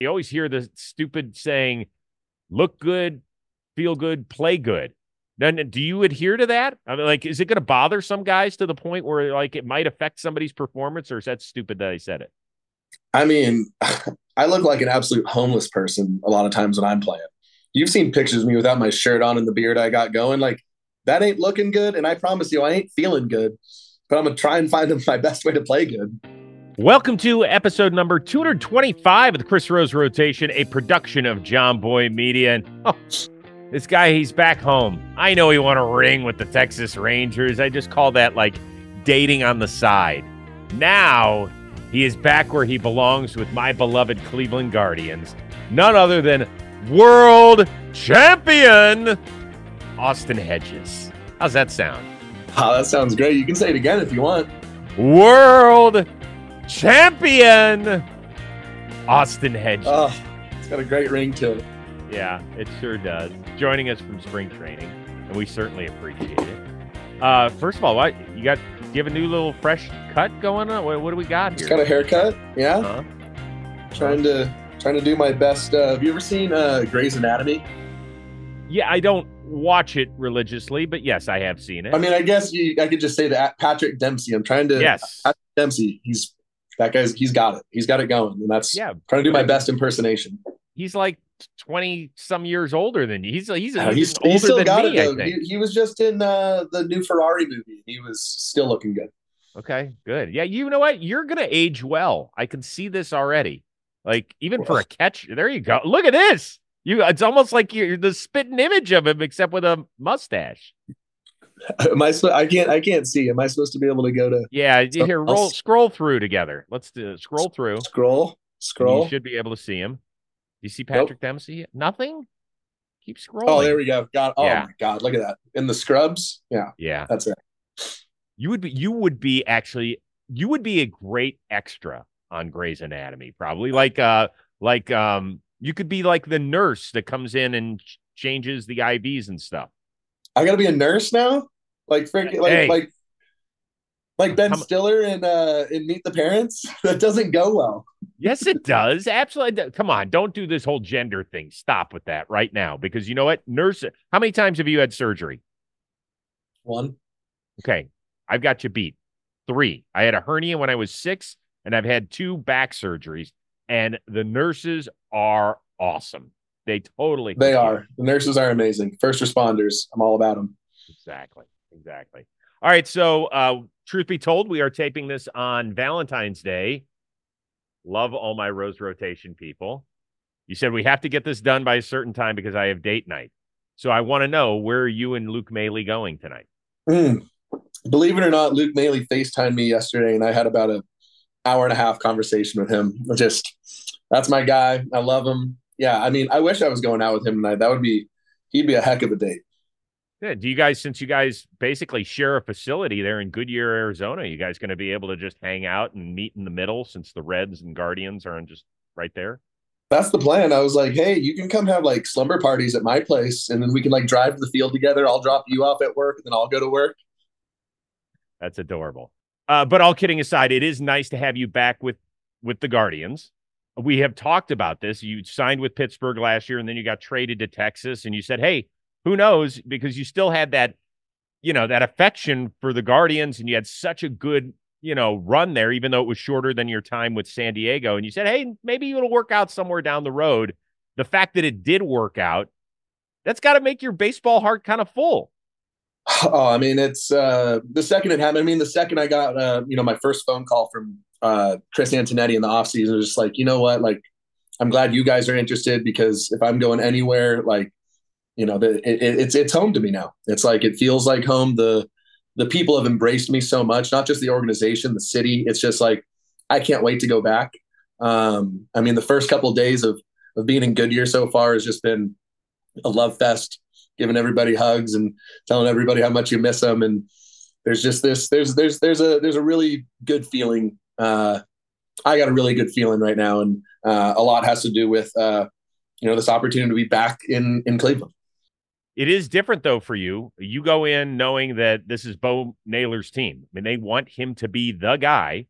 You always hear the stupid saying, look good, feel good, play good. Then do you adhere to that? I mean, like, is it going to bother some guys to the point where like it might affect somebody's performance, or is that stupid that I said it? I mean, I look like an absolute homeless person a lot of times when I'm playing. You've seen pictures of me without my shirt on and the beard I got going. Like that ain't looking good, and I promise you, I ain't feeling good. But I'm gonna try and find my best way to play good. Welcome to episode number 225 of the Chris Rose Rotation, a production of Jomboy Media. And oh, this guy, he's back home. I know he won a ring with the Texas Rangers. I just call that like dating on the side. Now he is back where he belongs with my beloved Cleveland Guardians. None other than world champion Austin Hedges. How's that sound? Oh, that sounds great. You can say it again if you want. World champion Austin Hedges. Oh, it's got a great ring to it. Yeah, it sure does. Joining us from spring training, and we certainly appreciate it. Uh, first of all, what you got? Do you have a new little fresh cut going on? What, what do we got here? Just got a haircut. Yeah, Uh-huh. trying to trying to do my best. Uh, have you ever seen uh, Grey's Anatomy? Yeah, I don't watch it religiously, but yes, I have seen it. I mean, I guess you, I could just say that Patrick Dempsey. I'm trying to. yes, Patrick Dempsey. He's that guy's. He's got it. He's got it going, and that's yeah, trying to do my best impersonation. he's like twenty some years older than you. He's he's, Uh, he's, he's, older he's still than got me. it though. He, he was just in uh, the new Ferrari movie. He was still looking good. Okay, good. Yeah, you know what? You're gonna age well. I can see this already. Like even for a catch, there you go. Look at this. You, it's almost like you're the spitting image of him, except with a mustache. Am I? sp- I can't. I can't see. Am I supposed to be able to go to Yeah, you So- here roll s- scroll through together. Let's do scroll through. scroll? and Scroll. You should be able to see him. You see Patrick Dempsey? Nothing. Keep scrolling. Oh, there we go. Got. Oh Yeah. my God! Look at that in the scrubs. Yeah, Yeah, that's it. you would be. You would be actually. You would be a great extra on Grey's Anatomy, probably like uh like um you could be like the nurse that comes in and ch- changes the IVs and stuff. I got to be a nurse now. Like freaking. Like Hey. like. Like Ben Stiller in uh in Meet the Parents. That doesn't go well. Yes, it does. Absolutely. Come on, don't do this whole gender thing. Stop with that right now, because you know what, nurse. How many times have you had surgery? One. Okay, I've got you beat. Three. I had a hernia when I was six, and I've had two back surgeries, and the nurses are awesome. They totally. They are. The nurses are amazing. First responders. I'm all about them. Exactly. Exactly. All right. So, uh, truth be told, we are taping this on Valentine's Day. Love all my rose rotation people. You said we have to get this done by a certain time because I have date night. So I want to know where are you and Luke Maile going tonight? Mm. Believe it or not, Luke Maile FaceTimed me yesterday, and I had about a hour and a half conversation with him. Just that's my guy. I love him. Yeah, I mean, I wish I was going out with him tonight. That would be he'd be a heck of a date. Good. Do you guys, since you guys basically share a facility there in Goodyear, Arizona, you guys going to be able to just hang out and meet in the middle since the Reds and Guardians are just right there? That's the plan. I was like, hey, you can come have like slumber parties at my place, and then we can like drive to the field together. I'll drop you off at work, and then I'll go to work. That's adorable. Uh, but all kidding aside, it is nice to have you back with with the Guardians. We have talked about this. You signed with Pittsburgh last year, and then you got traded to Texas, and you said, "Hey, who knows?" Because you still had that, you know, that affection for the Guardians, and you had such a good, you know, run there, even though it was shorter than your time with San Diego. And you said, "Hey, maybe it'll work out somewhere down the road." The fact that it did work out, that's got to make your baseball heart kind of full. Oh, I mean, it's uh, the second it happened. I mean, the second I got, uh, you know, my first phone call from uh, Chris Antonetti in the offseason was just like, you know what, like, I'm glad you guys are interested because if I'm going anywhere, like, you know, the, it, it- it's it's home to me now. It's like it feels like home. The the people have embraced me so much, not just the organization, the city. It's just like I can't wait to go back. Um, I mean, the first couple of days of of being in Goodyear so far has just been a love fest, giving everybody hugs and telling everybody how much you miss them. And there's just this, there's, there's, there's a, there's a really good feeling. Uh, I got a really good feeling right now. And uh, a lot has to do with, uh, you know, this opportunity to be back in, in Cleveland. It is different though for you. You go in knowing that this is Bo Naylor's team. I mean, they want him to be the guy.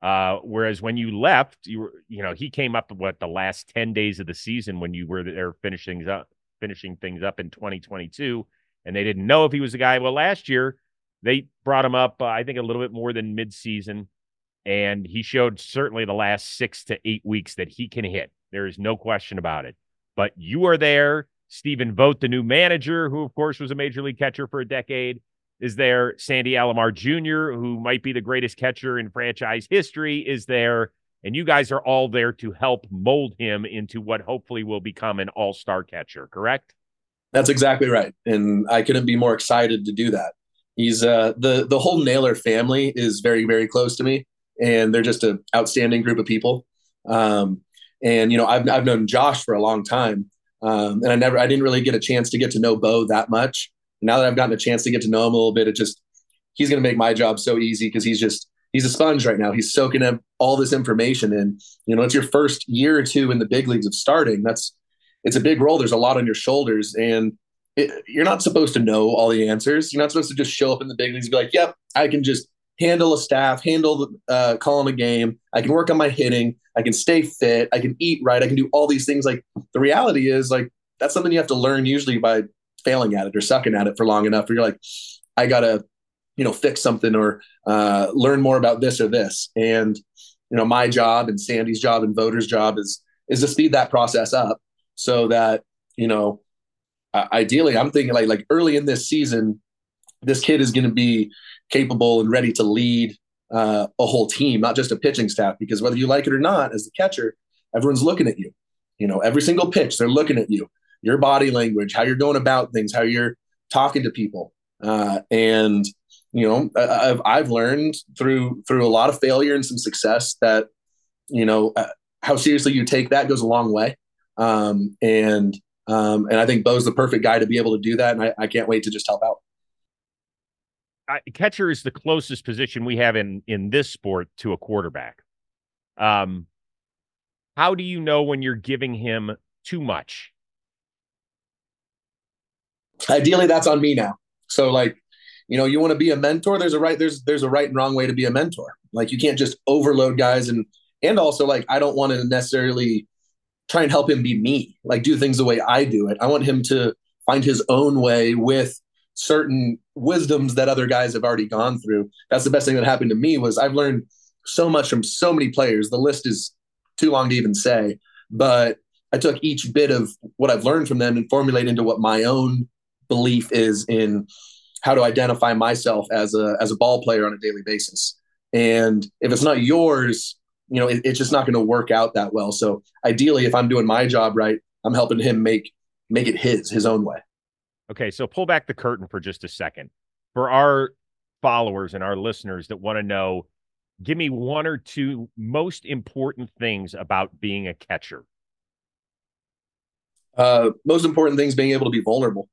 Uh, whereas when you left, you were, you know, he came up what the last 10 days of the season when you were there finishing things up, finishing things up in 2022, and they didn't know if he was the guy. Well, last year they brought him up, uh, I think, a little bit more than midseason, and he showed certainly the last six to eight weeks that he can hit. There is no question about it. But you are there. Stephen Vogt, the new manager, who of course was a major league catcher for a decade, is there. Sandy Alomar Jr., who might be the greatest catcher in franchise history, is there. And you guys are all there to help mold him into what hopefully will become an all star catcher, correct? That's exactly right. And I couldn't be more excited to do that. He's uh, the the whole Naylor family is very very close to me, and they're just an outstanding group of people. Um, and you know, I've I've known Josh for a long time, um, and I never I didn't really get a chance to get to know Bo that much now that I've gotten a chance to get to know him a little bit, it just he's going to make my job so easy because he's just he's a sponge right now. He's soaking up all this information in. You know, it's your first year or two in the big leagues of starting. That's it's a big role. There's a lot on your shoulders, and it, you're not supposed to know all the answers. You're not supposed to just show up in the big leagues and be like, "Yep, I can just handle a staff, handle the, uh, calling a game. I can work on my hitting. I can stay fit. I can eat right. I can do all these things." Like the reality is, like that's something you have to learn usually by failing at it or sucking at it for long enough where you're like, I gotta, you know, fix something or uh, learn more about this or this. And you know, my job and Sandy's job and voters' job is is to speed that process up so that you know, ideally, I'm thinking like like early in this season, this kid is going to be capable and ready to lead uh, a whole team, not just a pitching staff. Because whether you like it or not, as the catcher, everyone's looking at you. You know, every single pitch, they're looking at you your body language, how you're going about things, how you're talking to people. Uh, and you know, I've I've learned through through a lot of failure and some success that you know uh, how seriously you take that goes a long way. Um, and um, and I think Bo's the perfect guy to be able to do that, and I, I can't wait to just help out. I, catcher is the closest position we have in in this sport to a quarterback. Um, how do you know when you're giving him too much? ideally that's on me now so like you know you want to be a mentor there's a right there's there's a right and wrong way to be a mentor like you can't just overload guys and and also like i don't want to necessarily try and help him be me like do things the way i do it i want him to find his own way with certain wisdoms that other guys have already gone through that's the best thing that happened to me was i've learned so much from so many players the list is too long to even say but i took each bit of what i've learned from them and formulate into what my own belief is in how to identify myself as a as a ball player on a daily basis. And if it's not yours, you know, it, it's just not going to work out that well. So ideally, if I'm doing my job right, I'm helping him make make it his his own way. Okay, so pull back the curtain for just a second. For our followers and our listeners that want to know, give me one or two most important things about being a catcher. Uh, most important things being able to be vulnerable.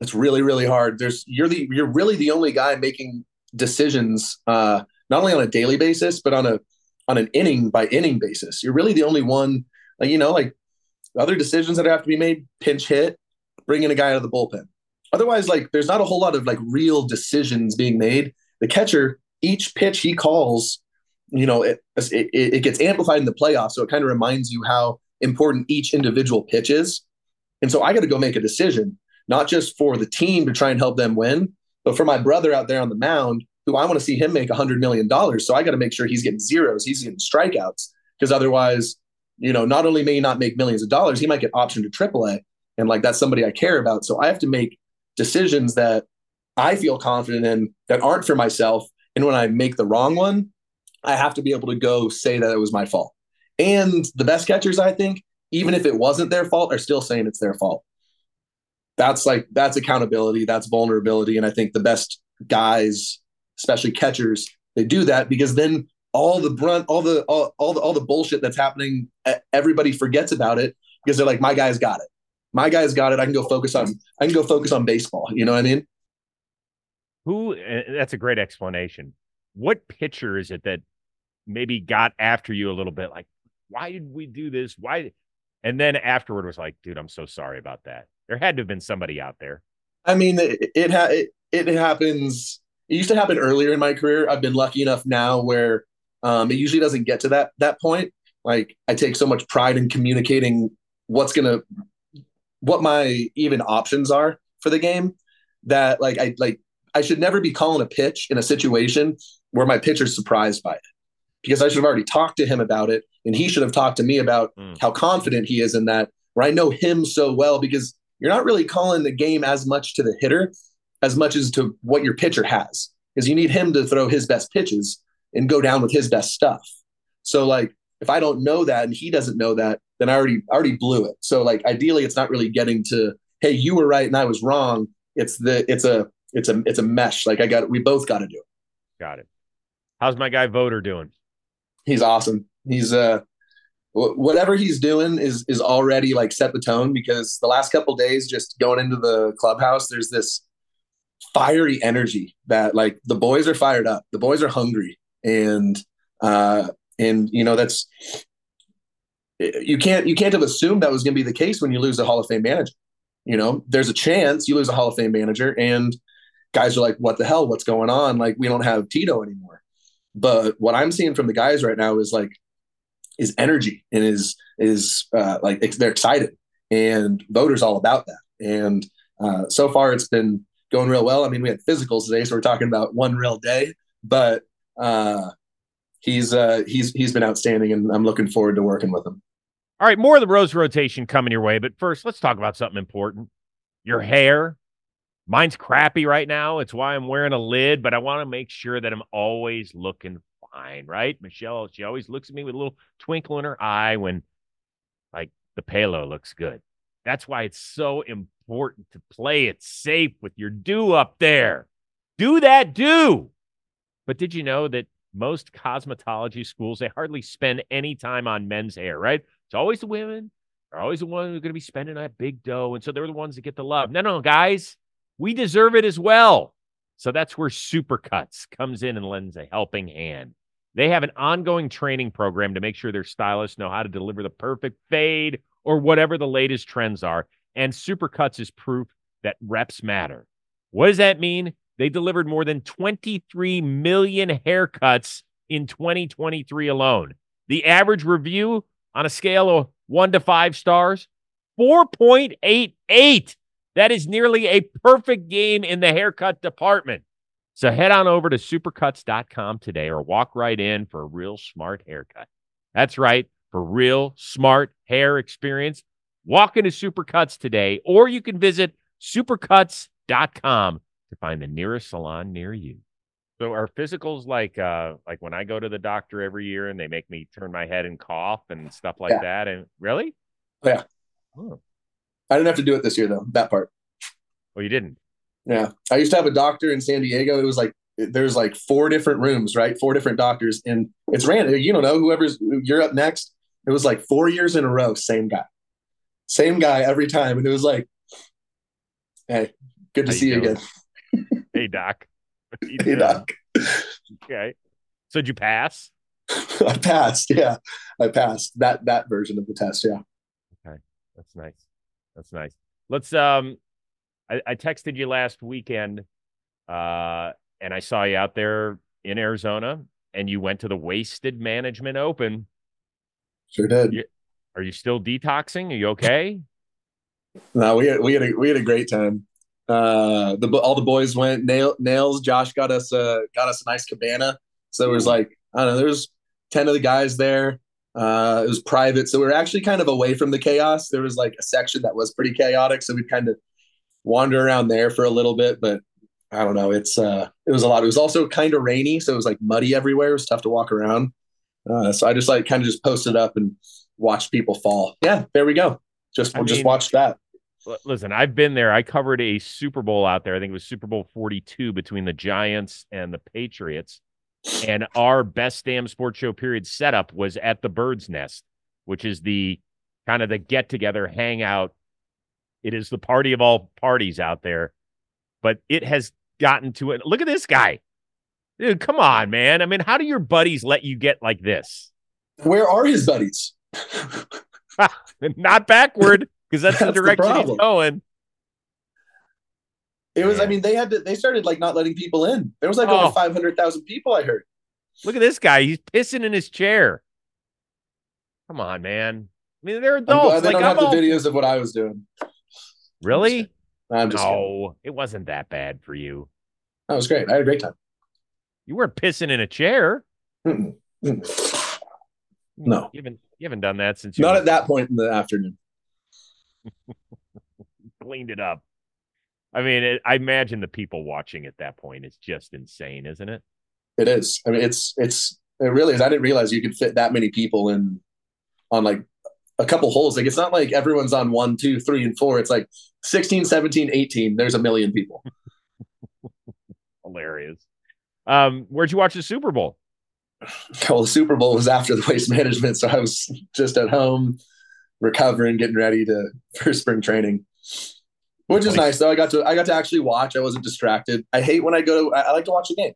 It's really really hard. There's you're the you're really the only guy making decisions uh, not only on a daily basis but on a on an inning by inning basis. You're really the only one. Like, you know, like other decisions that have to be made: pinch hit, bring in a guy out of the bullpen. Otherwise, like there's not a whole lot of like real decisions being made. The catcher, each pitch he calls, you know, it, it, it gets amplified in the playoffs. So it kind of reminds you how important each individual pitch is. And so I got to go make a decision not just for the team to try and help them win, but for my brother out there on the mound who I want to see him make a hundred million dollars. So I got to make sure he's getting zeros, he's getting strikeouts, because otherwise, you know, not only may he not make millions of dollars, he might get optioned to AAA, and like that's somebody I care about. So I have to make decisions that I feel confident in that aren't for myself. And when I make the wrong one, I have to be able to go say that it was my fault. And the best catchers, I think, even if it wasn't their fault, are still saying it's their fault that's like that's accountability, that's vulnerability, and I think the best guys, especially catchers, they do that because then all the brunt, all the all, all the all the bullshit that's happening, everybody forgets about it because they're like, my guy's got it. My guy's got it. I can go focus on I can go focus on baseball. You know what I mean? Who? Eh, that's a great explanation. What pitcher is it that maybe got after you a little bit? Like, why did we do this? Why? And then afterward was like, dude, I'm so sorry about that. There had to have been somebody out there. I mean, it it, ha- it, it happens. It used to happen earlier in my career. I've been lucky enough now where Um, it usually doesn't get to that that point. Like I take so much pride in communicating what's gonna what my even options are for the game that like I like I should never be calling a pitch in a situation where my pitcher's surprised by it because I should have already talked to him about it and he should have talked to me about mm. how confident he is in that where I know him so well because you're not really calling the game as much to the hitter as much as to what your pitcher has because you need him to throw his best pitches and go down with his best stuff. So like if I don't know that and he doesn't know that, then I already I already blew it. So like ideally it's not really getting to hey you were right and I was wrong. It's the it's a it's a it's a mesh. Like I got we both got to do it. Got it. How's my guy Voter doing? He's awesome. He's uh whatever he's doing is is already like set the tone because the last couple days just going into the clubhouse there's this fiery energy that like the boys are fired up the boys are hungry and uh and you know that's you can't you can't have assumed that was going to be the case when you lose a hall of fame manager. You know there's a chance you lose a hall of fame manager and guys are like what the hell? What's going on? Like we don't have tito anymore. But what i'm seeing from the guys right now is like is energy and is is uh, like they're excited and voters all about that. And uh, so far it's been going real well. I mean we had physicals today so we're talking about one real day but uh, he's uh, he's he's been outstanding and i'm looking forward to working with him all right more of the rose rotation coming your way but first let's talk about something important your hair mine's crappy right now it's why i'm wearing a lid but i want to make sure that i'm always looking fine, right? Michelle, she always looks at me with a little twinkle in her eye when like the palo looks good. That's why it's so important to play it safe with your do up there. Do that do. But did you know that most cosmetology schools they hardly spend any time on men's hair, right? It's always the women. They're always the ones who are going to be spending that big dough. And so they're the ones that get the love. No, no, guys, we deserve it as well. So that's where Supercuts comes in and lends a helping hand. They have an ongoing training program to make sure their stylists know how to deliver the perfect fade or whatever the latest trends are. And Supercuts is proof that reps matter. What does that mean? They delivered more than 23 million haircuts in 2023 alone. The average review on a scale of one to five stars, 4.88. That is nearly a perfect game in the haircut department. So head on over to supercuts.com today or walk right in for a real smart haircut. That's right, for real smart hair experience. Walk into Supercuts today, or you can visit supercuts.com to find the nearest salon near you. So are physicals like uh like when I go to the doctor every year and they make me turn my head and cough and stuff like yeah. that? And really? Yeah. Oh. I didn't have to do it this year though, that part. Well, oh, you didn't. Yeah. I used to have a doctor in San Diego. It was like there's like four different rooms, right? Four different doctors. And it's random. You don't know, whoever's you're up next. It was like four years in a row, same guy. Same guy every time. And it was like, hey, good to How see you, you again. hey Doc. Doc. Okay. So did you pass? I passed, yeah. I passed that that version of the test, yeah. Okay. That's nice. That's nice. Let's um I, I texted you last weekend, uh, and I saw you out there in Arizona, and you went to the Wasted Management Open. Sure did. You, are you still detoxing? Are you okay? no, we had we had a we had a great time. Uh, the all the boys went. Nail, nails. Josh got us uh got us a nice cabana. So it was like I don't know. There's ten of the guys there. Uh, it was private, so we were actually kind of away from the chaos. There was like a section that was pretty chaotic, so we kind of wander around there for a little bit, but I don't know. It's uh, it was a lot. It was also kind of rainy, so it was like muddy everywhere. It was tough to walk around. Uh, so I just like kind of just posted up and watched people fall. Yeah, there we go. Just I just mean, watched that. Listen, I've been there. I covered a Super Bowl out there. I think it was Super Bowl 42 between the Giants and the Patriots. And our best damn sports show period setup was at the Bird's Nest, which is the kind of the get together hangout it is the party of all parties out there, but it has gotten to it. Look at this guy. Dude, come on, man. I mean, how do your buddies let you get like this? Where are his buddies? Not backward, because that's, that's, the direction the he's going. It was, I mean, they had to, they started like not letting people in. There was like oh. over 500,000 people, I heard. Look at this guy. He's pissing in his chair. Come on, man. I mean, they're I'm glad adults. they Like, don't have I'm the all- videos of what I was doing. Really? I'm just kidding. No, it wasn't that bad for you. That was great. I had a great time. You weren't pissing in a chair. Mm-mm. Mm-mm. No. You haven't, you haven't done that since you Not at that point in the afternoon. cleaned it up. I mean, it, I imagine the people watching at that point is just insane, isn't it? It is. I mean, it's it's it really is. I didn't realize you could fit that many people in on like a couple holes. Like it's not like everyone's on one, two, three, and four. It's like 16, 17, 18. There's a million people. Hilarious. Um, where'd you watch the Super Bowl? Well, the Super Bowl was after the waste management, so I was just at home recovering, getting ready to for spring training. Which is Nice. though. I got to I got to actually watch. I wasn't distracted. I hate when I go to I, I like to watch a game.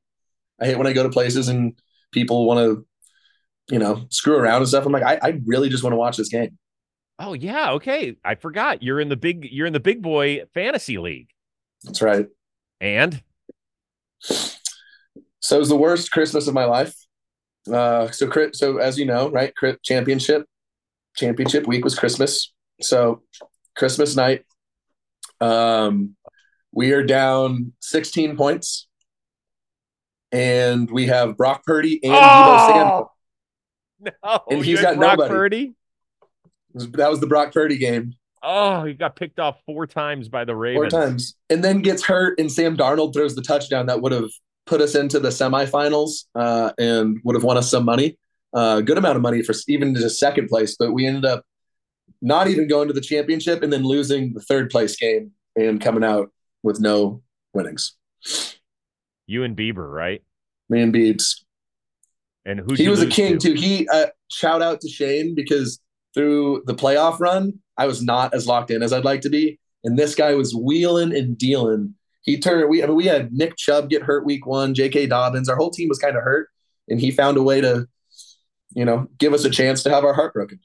I hate when I go to places and people want to, you know, screw around and stuff. I'm like, I, I really just want to watch this game. Oh yeah, okay. I forgot. You're in the big you're in the big boy fantasy league. That's right. And So it was the worst Christmas of my life. Uh, so so as you know, right, championship championship week was Christmas. So Christmas night, um, we are down 16 points, and we have Brock Purdy and Deebo Samuel. no, And he's got Brock nobody. Purdy. That was the Brock Purdy game Oh, he got picked off four times by the Ravens. four times, and then gets hurt, and Sam Darnold throws the touchdown that would have put us into the semifinals uh, and would have won us some money, a good amount of money for even just second place. But we ended up not even going to the championship, and then losing the third place game and coming out with no winnings. You and Bieber, right? Me and Beebs. And who he was a king too. He uh, shout out to Shane because through the playoff run, I was not as locked in as I'd like to be, and this guy was wheeling and dealing. He turned. We I mean, we had Nick Chubb get hurt week one, J.K. Dobbins. Our whole team was kind of hurt, and he found a way to, you know, give us a chance to have our heart broken.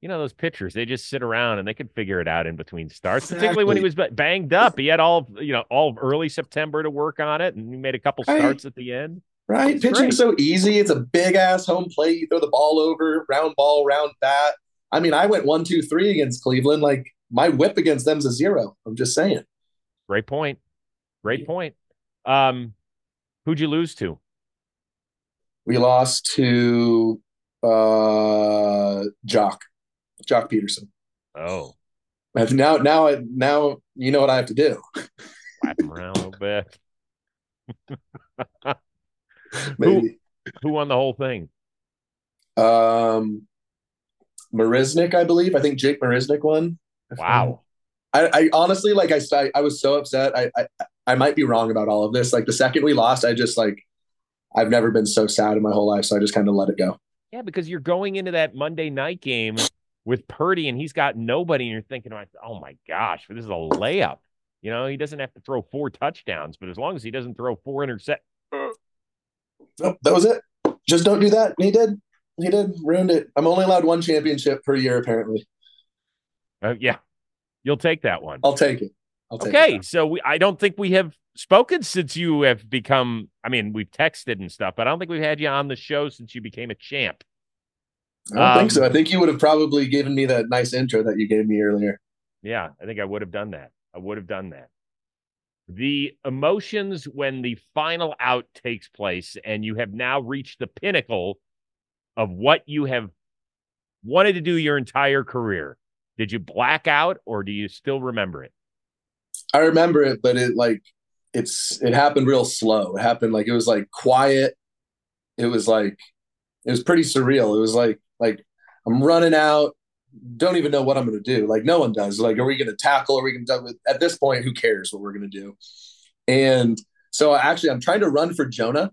You know those pitchers, they just sit around and they could figure it out in between starts. Particularly when he was banged up, he had all you know all of early September to work on it, and he made a couple Right. starts at the end. Right, pitching's great. so easy. It's a big ass home plate. You throw the ball over, round ball, round bat. I mean, I went one, two, three against Cleveland. Like my whip against them's a zero. I'm just saying. Great point. Great point. Um, who'd you lose to? We lost to uh Joc, Joc Pederson. Oh, And now, now, I now you know what I have to do. slap him around a little bit. Maybe. Who won the whole thing? Um, Marisnick, I believe. I think Jake Marisnick won. Wow. I, I honestly like I, I I was so upset. I, I I might be wrong about all of this. Like the second we lost, I just like I've never been so sad in my whole life. So I just kind of let it go. Yeah, because you're going into that Monday night game with Purdy and he's got nobody, and you're thinking, oh my gosh, this is a layup. You know, he doesn't have to throw four touchdowns, but as long as he doesn't throw four intercept, Oh, that was it. Just don't do that. And he did. He did. Ruined it. I'm only allowed one championship per year, apparently. uh, yeah, you'll take that one. I'll take it. I'll take Okay, it. so we I don't think we have spoken since you have become. I mean, we've texted and stuff, but I don't think we've had you on the show since you became a champ. I don't think Um, so. I think you would have probably given me that nice intro that you gave me earlier. Yeah, I think I would have done that. I would have done that. The emotions when the final out takes place and you have now reached the pinnacle of what you have wanted to do your entire career. Did you black out or do you still remember it? I remember it, but it like it's it happened real slow. It happened like it was like quiet. It was like it was pretty surreal. It was like like I'm running out, don't even know what I'm gonna do. Like no one does. Like, are we gonna tackle? Are we gonna do at this point, who cares what we're gonna do? And so actually I'm trying to run for Jonah.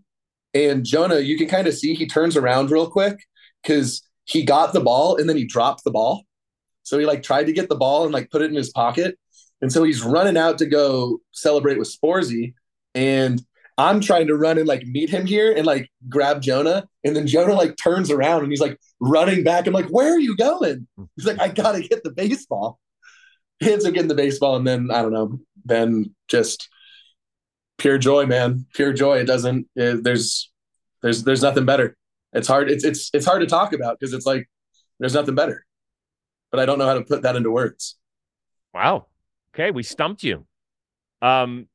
And Jonah, you can kind of see he turns around real quick because he got the ball and then he dropped the ball. So he like tried to get the ball and like put it in his pocket. And so he's running out to go celebrate with Sborzy. And I'm trying to run and like meet him here and like grab Jonah. And then Jonah like turns around and he's like running back. I'm like, where are you going? He's like, I gotta get the baseball. He ends up getting the baseball, and then I don't know, then just pure joy, man. Pure joy. It doesn't it, there's There's there's nothing better. It's hard. It's it's it's hard to talk about because it's like there's nothing better. But I don't know how to put that into words. Wow. Okay, we stumped you. Um,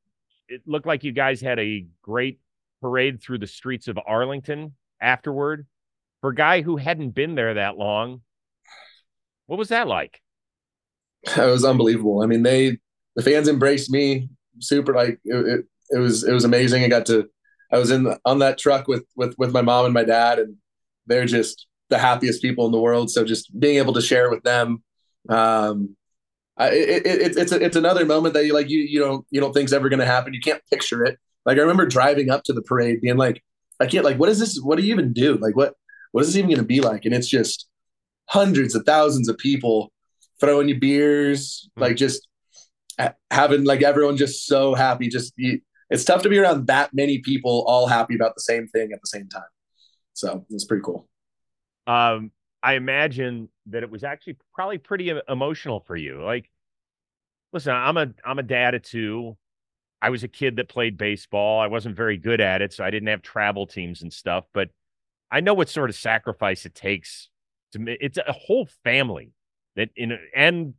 it looked like you guys had a great parade through the streets of Arlington afterward. For a guy who hadn't been there that long, what was that like? It was unbelievable. I mean, they the fans embraced me super. Like it, it, it was it was amazing. I got to I was in on that truck with with with my mom and my dad, and they're just the happiest people in the world. So just being able to share with them, um, I, it, it, it's it's another moment that you like you you don't you don't think's ever going to happen. You can't picture it. Like I remember driving up to the parade, being like, I can't like, what is this? What do you even do? Like what what is this even going to be like? And it's just hundreds of thousands of people throwing you beers, mm-hmm. like just having like everyone just so happy. Just it's tough to be around that many people all happy about the same thing at the same time. So it's pretty cool. Um, I imagine that it was actually probably pretty emotional for you. Like, listen, I'm a I'm a dad of two. I was a kid that played baseball. I wasn't very good at it, so I didn't have travel teams and stuff. But I know what sort of sacrifice it takes to. It's a whole family that in and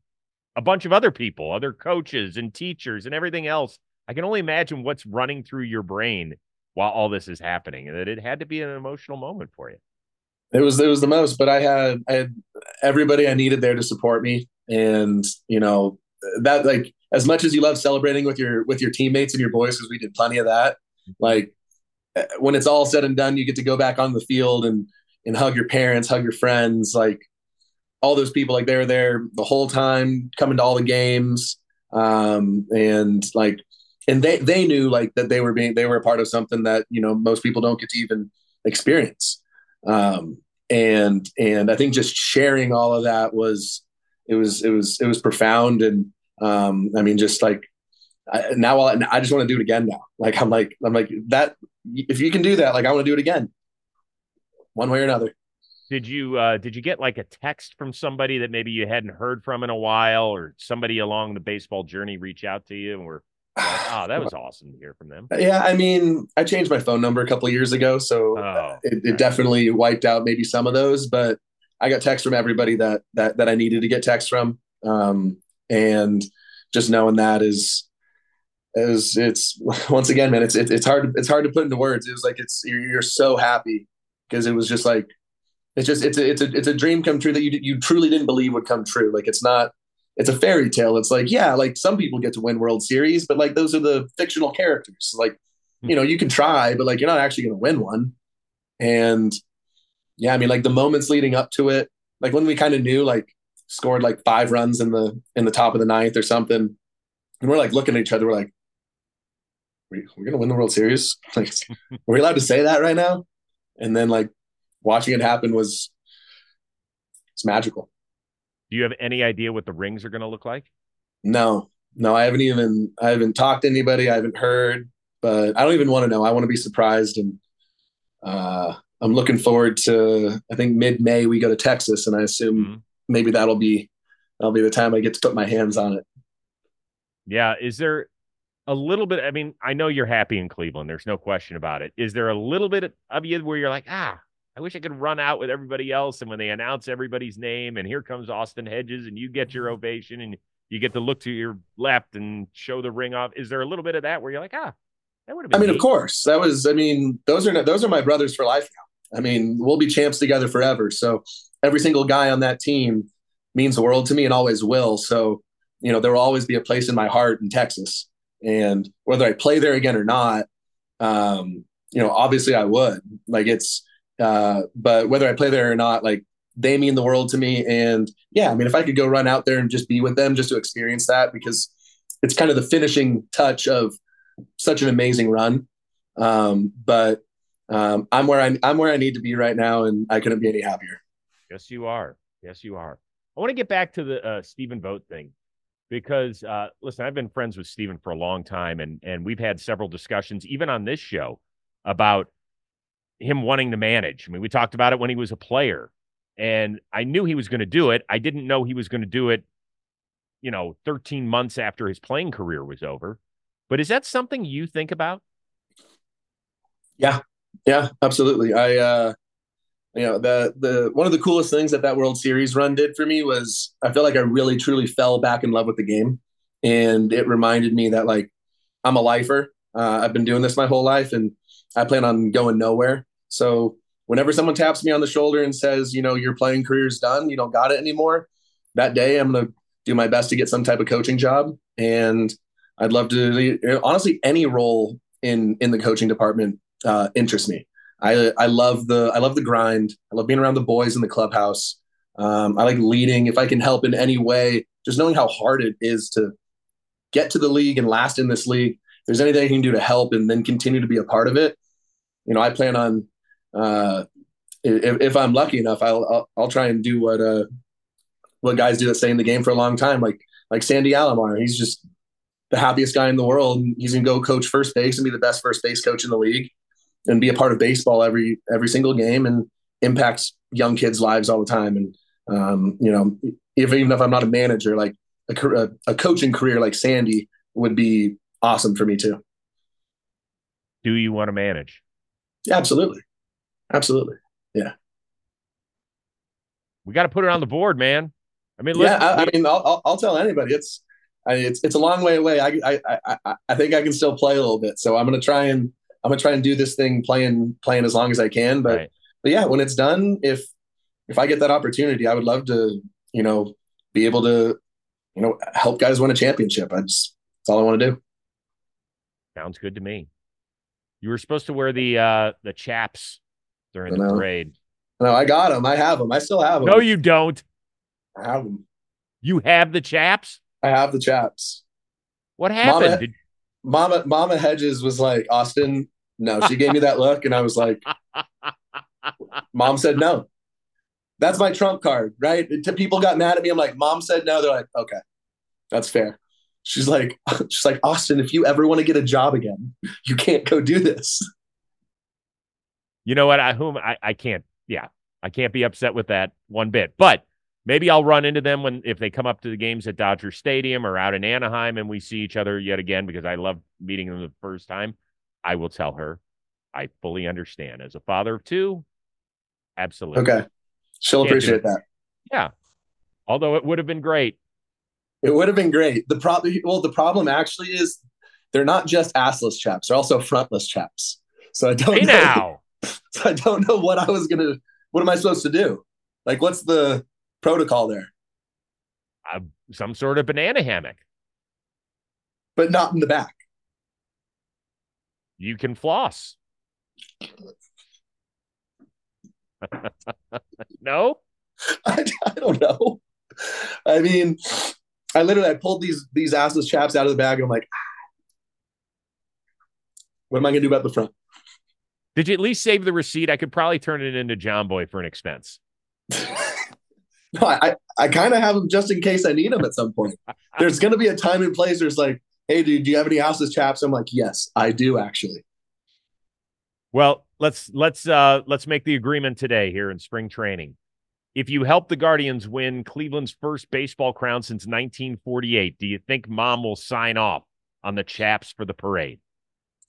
a bunch of other people, other coaches and teachers and everything else. I can only imagine what's running through your brain while all this is happening, and that it had to be an emotional moment for you. It was it was the most, but I had I had everybody I needed there to support me, and you know that like as much as you love celebrating with your with your teammates and your boys, because we did plenty of that. Like when it's all said and done, you get to go back on the field and and hug your parents, hug your friends, like all those people. Like they were there the whole time, coming to all the games, um, and like and they they knew like that they were being they were a part of something that you know most people don't get to even experience um, and and I think just sharing all of that was it was it was it was profound and um, I mean just like I, now I, I just want to do it again now like I'm like I'm like that if you can do that like I want to do it again one way or another did you uh, did you get like a text from somebody that maybe you hadn't heard from in a while or somebody along the baseball journey reach out to you and were oh, that was awesome to hear from them. Yeah, I mean, I changed my phone number a couple years ago, so oh, it, it definitely wiped out maybe some of those. But I got text from everybody that that that I needed to get text from, um, and just knowing that is is it's once again, man, it's, it's it's hard it's hard to put into words. It was like it's you're, you're so happy because it was just like it's just it's a it's a it's a dream come true that you you truly didn't believe would come true. Like it's not it's a fairy tale. It's like, yeah, like some people get to win World Series, but like those are the fictional characters. Like, hmm. you know, you can try, but like you're not actually going to win one. And yeah, I mean, like the moments leading up to it, like when we kind of knew, like scored like five runs in the in the top of the ninth or something, and we're like looking at each other, we're like, we're gonna win the World Series. Like, are we allowed to say that right now? And then like watching it happen was it's magical. Do you have any idea what the rings are going to look like? No, no, I haven't even I haven't talked to anybody. I haven't heard, but I don't even want to know. I want to be surprised, and uh, I'm looking forward to. I think mid May we go to Texas, and I assume mm-hmm. maybe that'll be that'll be the time I get to put my hands on it. Yeah, is there a little bit? I mean, I know you're happy in Cleveland. There's no question about it. Is there a little bit of you where you're like, ah, I wish I could run out with everybody else. And when they announce everybody's name, and here comes Austin Hedges, and you get your ovation, and you get to look to your left and show the ring off. Is there a little bit of that where you're like, ah, that would have been? I mean, neat. of course, that was. I mean, those are those are my brothers for life now. I mean, we'll be champs together forever. So every single guy on that team means the world to me and always will. So you know, there will always be a place in my heart in Texas. And whether I play there again or not, um, you know, obviously I would. Like it's uh, but whether I play there or not, like they mean the world to me. And yeah, I mean, if I could go run out there and just be with them just to experience that, because it's kind of the finishing touch of such an amazing run. Um, but um, I'm where I, I'm where I need to be right now, and I couldn't be any happier. Yes, you are. Yes, you are. I want to get back to the uh, Stephen Vogt thing because uh, listen, I've been friends with Stephen for a long time, and and we've had several discussions, even on this show, about him wanting to manage. I mean, we talked about it when he was a player, and I knew he was going to do it. I didn't know he was going to do it, you know, 13 months after his playing career was over. But is that something you think about? Yeah, Yeah, absolutely. I, uh, you know, the the one of the coolest things that that World Series run did for me was I feel like I really truly fell back in love with the game, and it reminded me that like I'm a lifer. Uh, I've been doing this my whole life, and I plan on going nowhere. So whenever someone taps me on the shoulder and says, you know, your playing career's done, you don't got it anymore, that day I'm gonna do my best to get some type of coaching job, and I'd love to honestly any role in in the coaching department uh, interests me. I I love the I love the grind. I love being around the boys in the clubhouse. Um, I like leading. If I can help in any way, just knowing how hard it is to get to the league and last in this league. If there's anything I can do to help and then continue to be a part of it, you know, I plan on. Uh, if, if I'm lucky enough, I'll, I'll, I'll try and do what uh what guys do that stay in the game for a long time, like like Sandy Alomar. He's just the happiest guy in the world. He's gonna go coach first base and be the best first base coach in the league and be a part of baseball every every single game and impacts young kids' lives all the time. And um, you know, if even if I'm not a manager, like a, a coaching career like Sandy would be awesome for me too. Do you want to manage? Yeah, absolutely, absolutely. Yeah, we got to put it on the board, man. I mean, yeah, I, I, mean, I'll, I'll, I'll tell anybody it's I, it's it's a long way away. I, I I I think I can still play a little bit, so I'm gonna try and I'm gonna try and do this thing playing playing as long as I can. But right. but yeah, when it's done, if if I get that opportunity, I would love to you know be able to you know help guys win a championship. I just that's all I want to do. Sounds good to me. You were supposed to wear the uh the chaps during the parade. No, I got them. I have them. I still have them. No, you don't. I have them. You have the chaps. I have the chaps. What happened? Mama, Did... Mama, Mama Hedges was like, Austin, no. She gave me that look, and I was like, Mom said no. That's my trump card, right? People got mad at me. I'm like, Mom said no. They're like, okay, that's fair. She's like, she's like, Austin, if you ever want to get a job again, you can't go do this. You know what? I whom I, I can't, yeah, I can't be upset with that one bit. But maybe I'll run into them when if they come up to the games at Dodger Stadium or out in Anaheim and we see each other yet again because I love meeting them the first time. I will tell her I fully understand. As a father of two, absolutely. Okay. She'll Can't appreciate that. Yeah. Although it would have been great. It would have been great. The problem well, the problem actually is they're not just assless chaps, they're also frontless chaps. So I don't hey know. Now. So I don't know what I was gonna what am I supposed to do? Like what's the protocol there? Uh, some sort of banana hammock. But not in the back you can floss. no, I, I, don't know. I mean, I literally I pulled these these assless chaps out of the bag and I'm like, ah. what am I gonna do about the front? Did you at least save the receipt? I could probably turn it into Jomboy for an expense. no, I I kind of have them just in case I need them at some point. There's gonna be a time and place. There's like hey, dude, do you have any houses chaps? I'm like, yes, I do actually. Well, let's let's uh let's make the agreement today here in spring training. If you help the Guardians win Cleveland's first baseball crown since 1948, do you think mom will sign off on the chaps for the parade?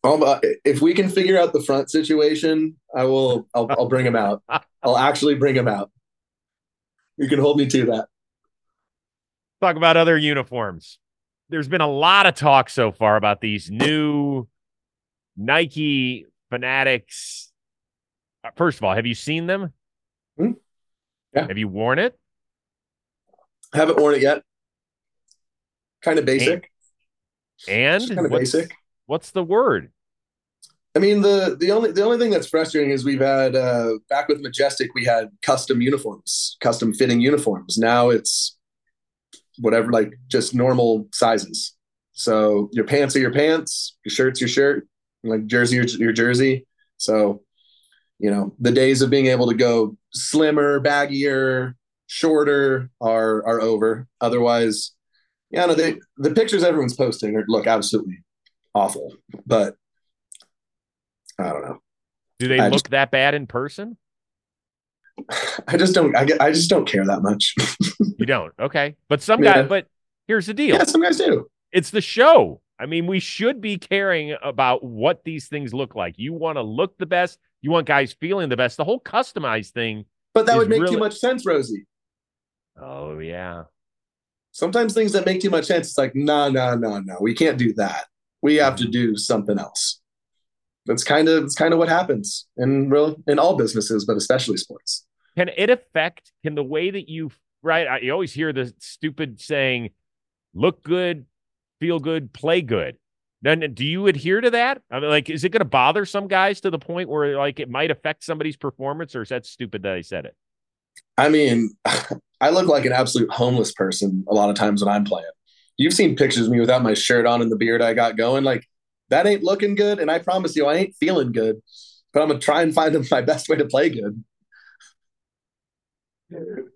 Um, uh, if we can figure out the front situation, I will. I'll, I'll bring him out. I'll actually bring him out. You can hold me to that. Talk about other uniforms there's been a lot of talk so far about these new Nike Fanatics. Uh, first of all, have you seen them? Hmm? Yeah. Have you worn it? Haven't worn it yet. Kind of basic. And, and kind of basic. What's the word? I mean the the only the only thing that's frustrating is we've had uh, back with Majestic we had custom uniforms, custom fitting uniforms. Now it's whatever, like just normal sizes. So your pants are your pants, your shirt's your shirt, like jersey your, your jersey. So, you know, the days of being able to go slimmer, baggier, shorter are are over. Otherwise, yeah, no, they the pictures everyone's posting are, look absolutely awful. But I don't know. Do they I look just, that bad in person? I just don't. I, get, I just don't care that much. you don't. Okay, but some yeah. guys. But here's the deal. Yeah, some guys do. It's the show. I mean, we should be caring about what these things look like. You want to look the best. You want guys feeling the best. The whole customized thing. But that would make really... too much sense, Rosie. Oh yeah. Sometimes things that make too much sense, it's like, no, no, no, no, we can't do that. We have to mm-hmm. do something else. That's kind of it's kind of what happens in real in all businesses, but especially sports. Can it affect? Can the way that you right? I, you always hear the stupid saying, "Look good, feel good, play good." Then do you adhere to that? I mean, like, is it going to bother some guys to the point where like it might affect somebody's performance, or is that stupid that I said it? I mean, I look like an absolute homeless person a lot of times when I'm playing. You've seen pictures of me without my shirt on and the beard I got going. Like that ain't looking good, and I promise you, I ain't feeling good. But I'm gonna try and find my best way to play good.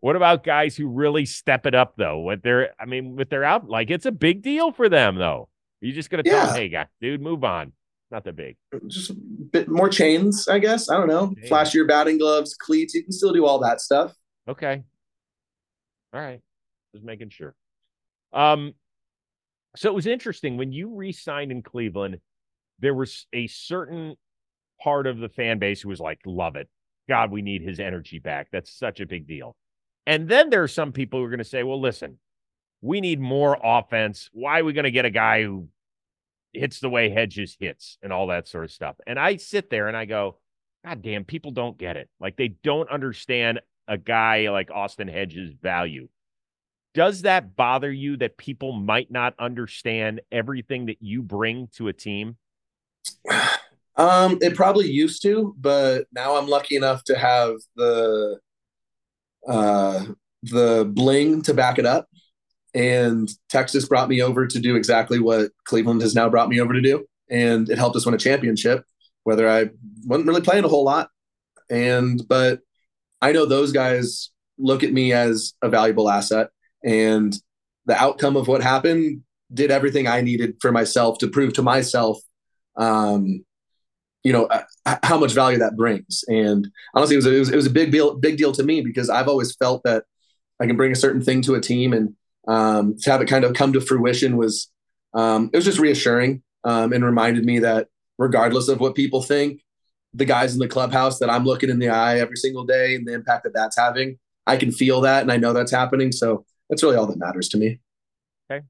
What about guys who really step it up though? What they're, I mean, with their out, like it's a big deal for them though. You just gonna tell yeah. them, hey, guy, dude, move on. Not that big. Just a bit more chains, I guess. I don't know. Chains. Flash your batting gloves, cleats. You can still do all that stuff. Okay. All right. Just making sure. Um, so it was interesting when you re-signed in Cleveland. There was a certain part of the fan base who was like, "Love it, God, we need his energy back. That's such a big deal." And then there are some people who are going to say, "Well, listen, we need more offense. Why are we going to get a guy who hits the way Hedges hits and all that sort of stuff?" And I sit there and I go, "God damn, people don't get it. Like they don't understand a guy like Austin Hedges' value." does that bother you that people might not understand everything that you bring to a team? Um, it probably used to, but now I'm lucky enough to have the uh, the bling to back it up. And Texas brought me over to do exactly what Cleveland has now brought me over to do, and it helped us win a championship. Whether I wasn't really playing a whole lot, and but I know those guys look at me as a valuable asset and the outcome of what happened did everything I needed for myself to prove to myself, um, you know, uh, how much value that brings. And honestly, it was, it was, it was a big deal, big deal to me because I've always felt that I can bring a certain thing to a team and um, to have it kind of come to fruition was, um, it was just reassuring um, and reminded me that regardless of what people think, the guys in the clubhouse that I'm looking in the eye every single day and the impact that that's having, I can feel that and I know that's happening. So that's really all that matters to me. Okay.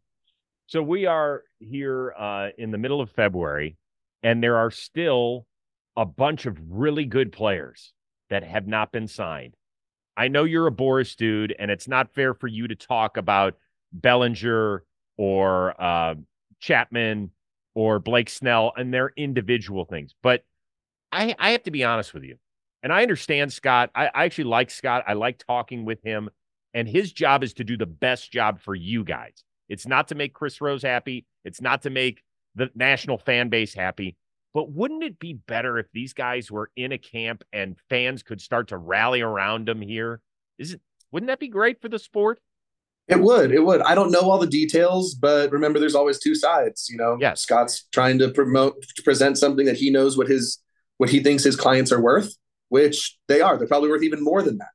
So we are here uh, in the middle of February, and there are still a bunch of really good players that have not been signed. I know you're a Boras dude, and it's not fair for you to talk about Bellinger or uh, Chapman or Blake Snell and their individual things. But I, I have to be honest with you. And I understand Scott. I, I actually like Scott. I like talking with him. And his job is to do the best job for you guys. It's not to make Chris Rose happy. It's not to make the national fan base happy. But wouldn't it be better if these guys were in a camp and fans could start to rally around them here? Is it wouldn't that be great for the sport? It would. It would. I don't know all the details, but remember there's always two sides, you know. Yeah. Scott's trying to promote to present something that he knows what his what he thinks his clients are worth, which they are. They're probably worth even more than that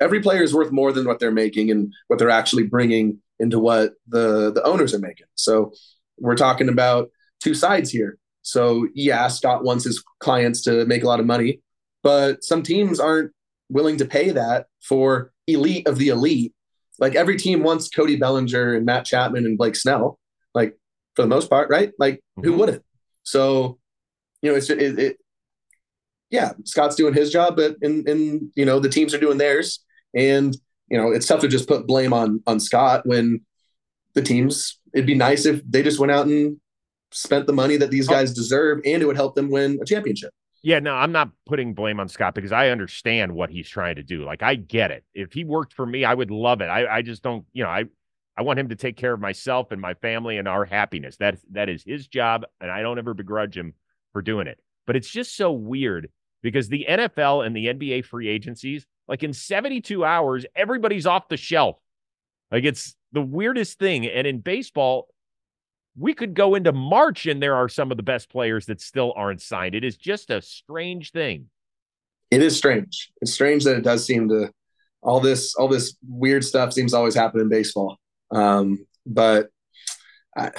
every player is worth more than what they're making and what they're actually bringing into what the the owners are making. So we're talking about two sides here. So yeah, Scott wants his clients to make a lot of money, but some teams aren't willing to pay that for elite of the elite. Like every team wants Cody Bellinger and Matt Chapman and Blake Snell, like for the most part, right? Like mm-hmm. who wouldn't? So, you know, it's it, it yeah, Scott's doing his job, but in in you know the teams are doing theirs. And you know, it's tough to just put blame on on Scott when the teams. It'd be nice if they just went out and spent the money that these oh. guys deserve, and it would help them win a championship. Yeah, no, I'm not putting blame on Scott because I understand what he's trying to do. Like, I get it. If he worked for me, I would love it. I, I just don't, you know, I, I want him to take care of myself and my family and our happiness. That that is his job, and I don't ever begrudge him for doing it. But it's just so weird because the NFL and the NBA free agencies like in 72 hours, everybody's off the shelf. Like it's the weirdest thing. And in baseball, we could go into March and there are some of the best players that still aren't signed. It is just a strange thing. It is strange. It's strange that it does seem to all this all this weird stuff seems to always happen in baseball. Um, but I,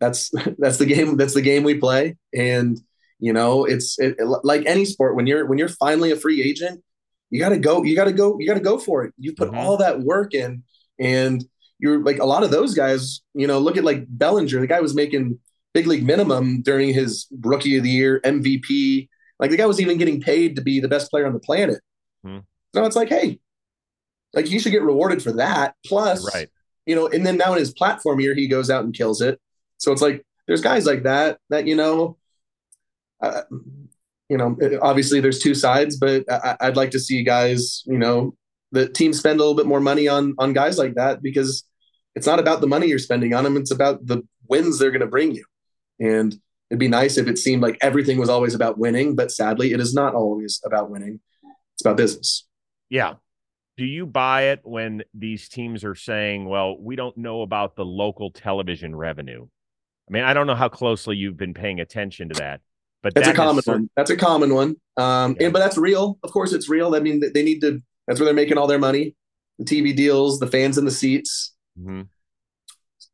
that's that's the game that's the game we play and You know, it's it, like any sport when you're when you're finally a free agent, you got to go. You got to go. You got to go for it. You put mm-hmm. all that work in, and you're like a lot of those guys. You know, look at like Bellinger. The guy was making big league minimum during his rookie of the year MVP. Like the guy was even getting paid to be the best player on the planet. Hmm. So it's like, hey, like he should get rewarded for that. Plus, right. you know, and then now in his platform year, he goes out and kills it. So it's like there's guys like that that you know, uh, you know, obviously there's two sides, but I, I'd like to see guys, you know, the team spend a little bit more money on on guys like that because it's not about the money you're spending on them; it's about the wins they're going to bring you. And it'd be nice if it seemed like everything was always about winning, but sadly, it is not always about winning. It's about business. Yeah. Do you buy it when these teams are saying, well, we don't know about the local television revenue? I mean, I don't know how closely you've been paying attention to that, but that's that a common one. That's a common one. Um, yeah. and, but that's real. Of course, it's real. I mean, they need to, that's where they're making all their money the TV deals, the fans in the seats. Mm-hmm.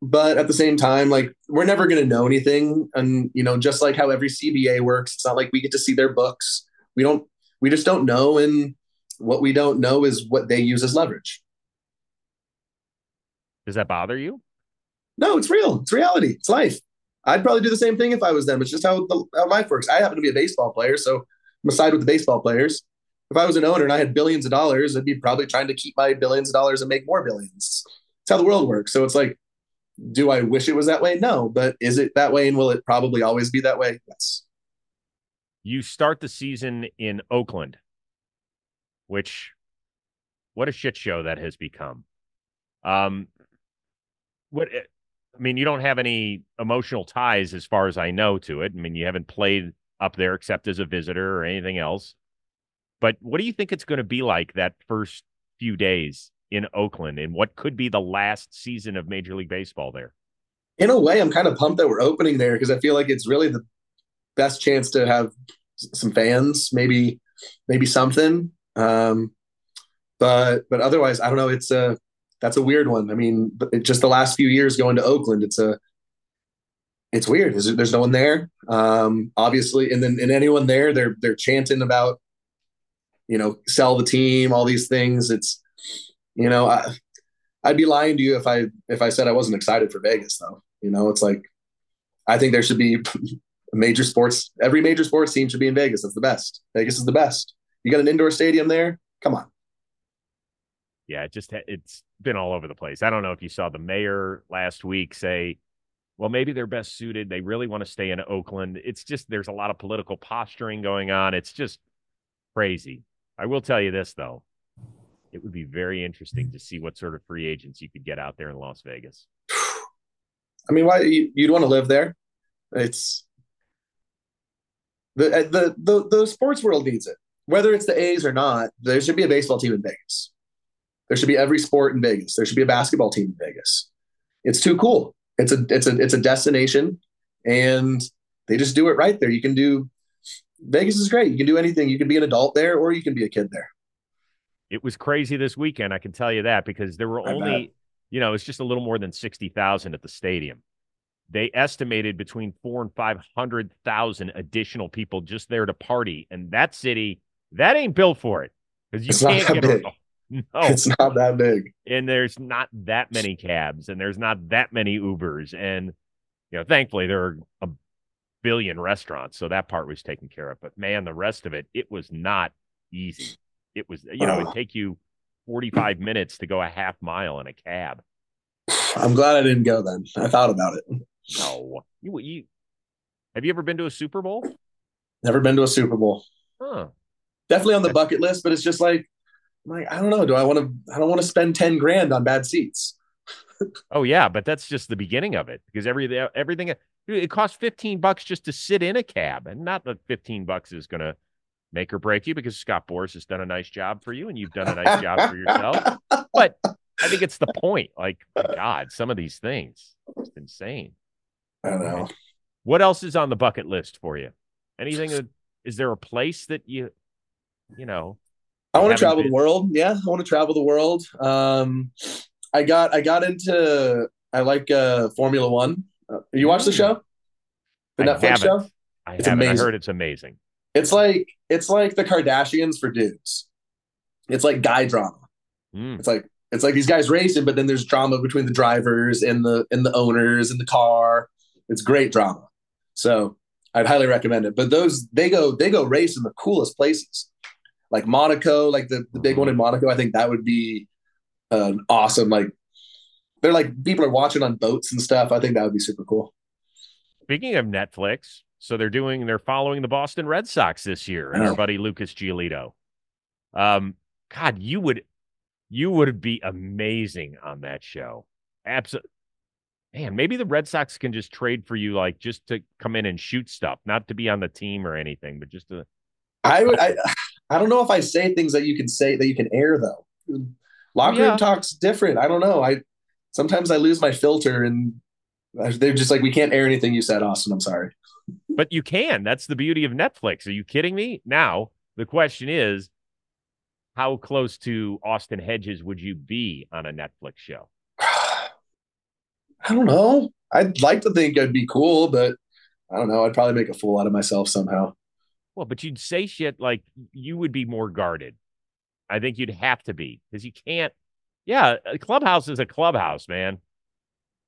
But at the same time like we're never going to know anything. And you know just like how every cba works it's not like we get to see their books. We don't we just don't know. And what we don't know is what they use as leverage. Does that bother you? No it's real. It's reality. It's life. I'd probably do the same thing if i was them. It's just how, the, how life works. I happen to be a baseball player so i'm side with the baseball players if i was an owner and i had billions of dollars i'd be probably trying to keep my billions of dollars and make more billions it's how the world works so it's like do I wish it was that way? No, but is it that way and will it probably always be that way? Yes. You start the season in Oakland, which what a shit show that has become. Um what I mean, you don't have any emotional ties as far as I know to it. I mean, you haven't played up there except as a visitor or anything else. But what do you think it's going to be like that first few days in Oakland in what could be the last season of Major League Baseball there? In a way, I'm kind of pumped that we're opening there because I feel like it's really the best chance to have some fans, maybe maybe something. Um, but but otherwise, I don't know. It's a that's a weird one. I mean, just the last few years going to Oakland, it's a it's weird. There's, there's no one there, um, obviously, and then and anyone there, they're they're chanting about, you know, sell the team, all these things. It's you know, I, I'd be lying to you if I if I said I wasn't excited for Vegas though. You know, it's like I think there should be major sports. Every major sports team should be in Vegas. That's the best. Vegas is the best. You got an indoor stadium there. Come on. Yeah, it just it's been all over the place. I don't know if you saw the mayor last week say, "Well, maybe they're best suited. They really want to stay in Oakland." It's just there's a lot of political posturing going on. It's just crazy. I will tell you this though it would be very interesting to see what sort of free agents you could get out there in Las Vegas. I mean, why you'd want to live there? It's the, uh, the the the sports world needs it. Whether it's the A's or not, there should be a baseball team in Vegas. There should be every sport in Vegas. There should be a basketball team in Vegas. It's too cool. It's a it's a it's a destination, and they just do it right there. You can do Vegas is great. You can do anything. You can be an adult there, or you can be a kid there. It was crazy this weekend. I can tell you that because there were only, you know, it's just a little more than 60,000 at the stadium. They estimated between four and 500,000 additional people just there to party. And that city, that ain't built for it because you it's can't get big. No, it's not that big. And there's not that many cabs and there's not that many Ubers. And, you know, thankfully there are a billion restaurants. So that part was taken care of. But man, the rest of it, it was not easy. It was, you know, it'd take you 45 minutes to go a half mile in a cab. I'm glad I didn't go then. I thought about it. No. You, you have you ever been to a Super Bowl? Never been to a Super Bowl. Huh. Definitely on the bucket list, but it's just like, I'm like I don't know. Do I want to? I don't want to spend ten grand on bad seats. oh yeah, but that's just the beginning of it because every everything it costs fifteen bucks just to sit in a cab, and not that fifteen bucks is going to make or break you because Scott Boras has done a nice job for you and you've done a nice job for yourself. But I think it's the point. Like, God, some of these things, it's insane. I don't know. What else is on the bucket list for you? Anything? That, is there a place that you, you know? I want to travel been... the world. Yeah, I want to travel the world. Um, I got I got into I like uh Formula One. You watch the show? The I Netflix haven't. show? I It's haven't. I amazing. heard it's amazing. It's like it's like the Kardashians for dudes. It's like guy drama. Mm. It's like it's like these guys racing, but then there's drama between the drivers and the and the owners and the car. It's great drama. So I'd highly recommend it. But those they go they go race in the coolest places. Like Monaco, like the, the big one in Monaco. I think that would be an awesome, like they're like people are watching on boats and stuff. I think that would be super cool. Speaking of Netflix, so they're doing they're following the Boston Red Sox this year, and I our buddy Lucas Giolito. Um, God, you would you would be amazing on that show. Absolutely. Man, maybe the Red Sox can just trade for you, like just to come in and shoot stuff, not to be on the team or anything, but just to. I would I I don't know if I say things that you can say that you can air though. Locker Yeah. room talk's different. I don't know. I sometimes I lose my filter and they're just like we can't air anything you said, Austin. I'm sorry. But you can. That's the beauty of Netflix. Are you kidding me? Now the question is, how close to Austin Hedges would you be on a Netflix show? I don't know. I'd like to think I'd be cool, but I don't know. I'd probably make a fool out of myself somehow. Well, but you'd say shit like you would be more guarded. I think you'd have to be because you can't. Yeah, a clubhouse is a clubhouse, man.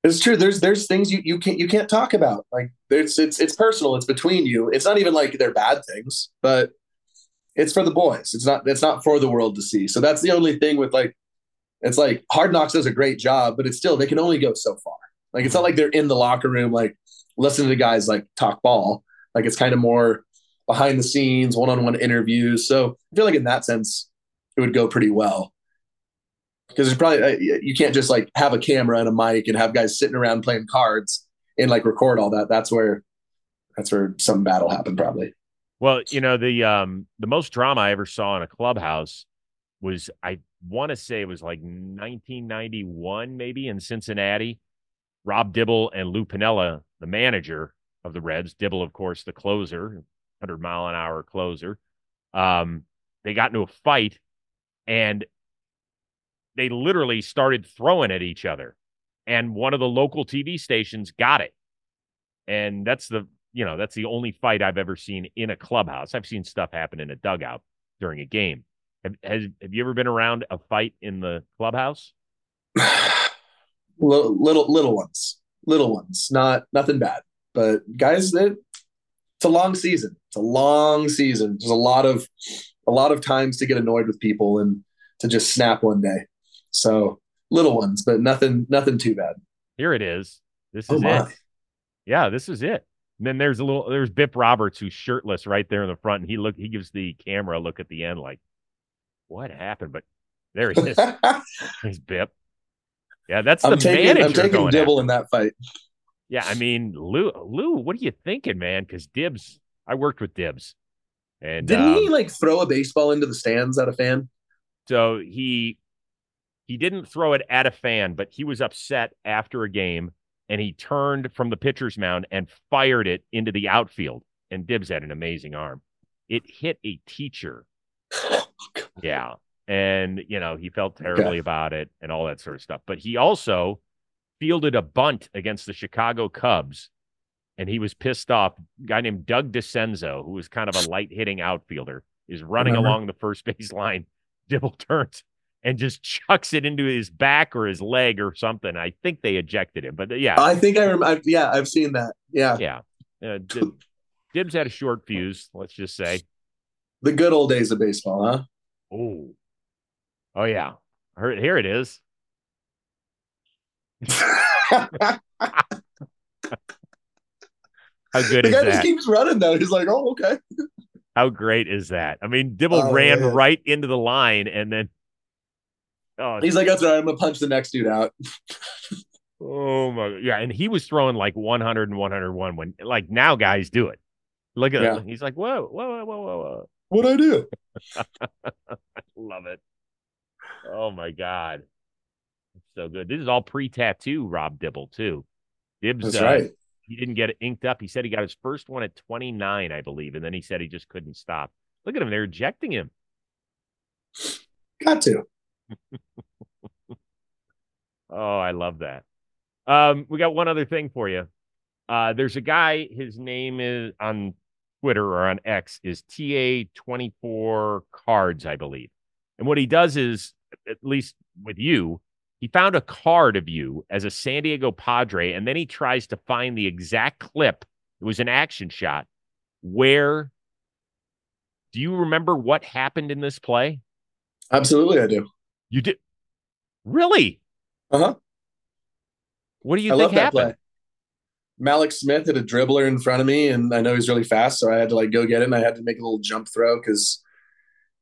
It's true. There's there's things you, you can't you can't talk about. Like there's it's it's personal. It's between you. It's not even like they're bad things, but it's for the boys. It's not it's not for the world to see. So that's the only thing with like it's like Hard Knocks does a great job, but it's still they can only go so far. Like it's not like they're in the locker room like listening to guys like talk ball. Like it's kind of more behind the scenes, one on one interviews. So I feel like in that sense, it would go pretty well because there's probably uh, you can't just like have a camera and a mic and have guys sitting around playing cards and like record all that. That's where that's where some battle happened probably. Well, you know the um the most drama I ever saw in a clubhouse was I want to say it was like 1991 maybe in Cincinnati. Rob Dibble and Lou Piniella, the manager of the Reds, Dibble of course the closer, 100 mile an hour closer. Um, they got into a fight and they literally started throwing at each other. And one of the local TV stations got it. And that's the you know, that's the only fight I've ever seen in a clubhouse. I've seen stuff happen in a dugout during a game. Have, has, have you ever been around a fight in the clubhouse? little, little little ones, little ones, not nothing bad. But guys, it, it's a long season. It's a long season. There's a lot of a lot of times to get annoyed with people and to just snap one day. So little ones, but nothing nothing too bad. Here it is. This Oh is my. it. Yeah, this is it. And then there's a little there's Bip Roberts who's shirtless right there in the front, and he look he gives the camera a look at the end like, what happened? But there he is. He's Bip. Yeah, that's the I'm taking manager I'm taking going Dibble after in that fight. Yeah, I mean, Lou, Lou, what are you thinking, man? Because Dibs, I worked with Dibs, and Didn't um, he like throw a baseball into the stands at a fan? so he he didn't throw it at a fan, but he was upset after a game, and he turned from the pitcher's mound and fired it into the outfield. And Dibbs had an amazing arm. It hit a teacher. Yeah, and you know he felt terribly about it and all that sort of stuff. But he also fielded a bunt against the Chicago Cubs, and he was pissed off. A guy named Doug Dascenzo, who was kind of a light hitting outfielder, is running along the first base line. Dibble turns and just chucks it into his back or his leg or something. I think they ejected him, but uh, yeah, I think I remember. Yeah, I've seen that. Yeah, yeah. Uh, Dib- Dibs had a short fuse, let's just say. the good old days of baseball, huh? Oh, oh yeah. Here it is. How good the is guy that? just keeps running though. He's like, oh, okay. How great is that? I mean, Dibble Oh, ran man. right into the line and then oh, He's like, that's all right. I'm gonna punch the next dude out. oh my yeah, and he was throwing like 100 and 101 when like now guys do it. Look at Yeah. him. He's like, whoa, whoa, whoa, whoa, whoa, whoa. What I do? Love it. Oh my god. It's so good. This is all pre-tattoo Rob Dibble too. Dibs That's uh, right. he didn't get it inked up. He said he got his first one at 29, I believe, and then he said he just couldn't stop. Look at him, they're ejecting him. Got to. Oh, I love that. Um, we got one other thing for you. Uh, there's a guy. His name is on Twitter or on X is TA24 cards, I believe. And what he does is, at least with you, he found a card of you as a San Diego Padre, and then he tries to find the exact clip. It was an action shot. Where do you remember what happened in this play? Absolutely, I do. You did really? Uh huh. What do you I think happened? Mallex Smith had a dribbler in front of me, and I know he's really fast, so I had to like go get it, and I had to make a little jump throw because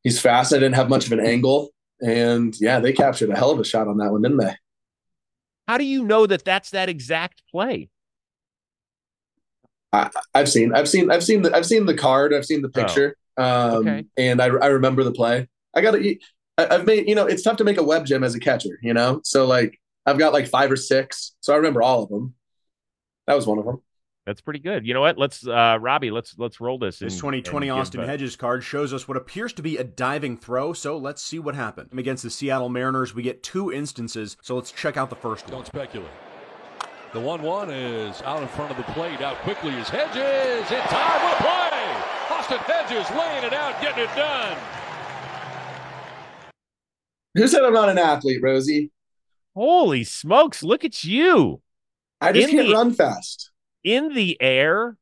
he's fast. I didn't have much of an angle, and yeah, they captured a hell of a shot on that one, didn't they? How do you know that that's that exact play? I, have seen, I've seen, I've seen the, I've seen the card, I've seen the oh, picture, oh. um, okay. and I, I remember the play. I got to, I've made, you know, it's tough to make a web gem as a catcher, you know, so like I've got like five or six, so I remember all of them. That was one of them. That's pretty good. You know what? Let's uh Robbie, let's let's roll this. This 2020 Austin Hedges card shows us what appears to be a diving throw, so let's see what happened. Against the Seattle Mariners, we get two instances, so let's check out the first one. Don't speculate. The 1-1 is out in front of the plate. Out quickly is Hedges. In time, what a play! Austin Hedges laying it out, getting it done. Who said I'm not an athlete, Rosie? Holy smokes, look at you. I just in can't the, run fast. In the air,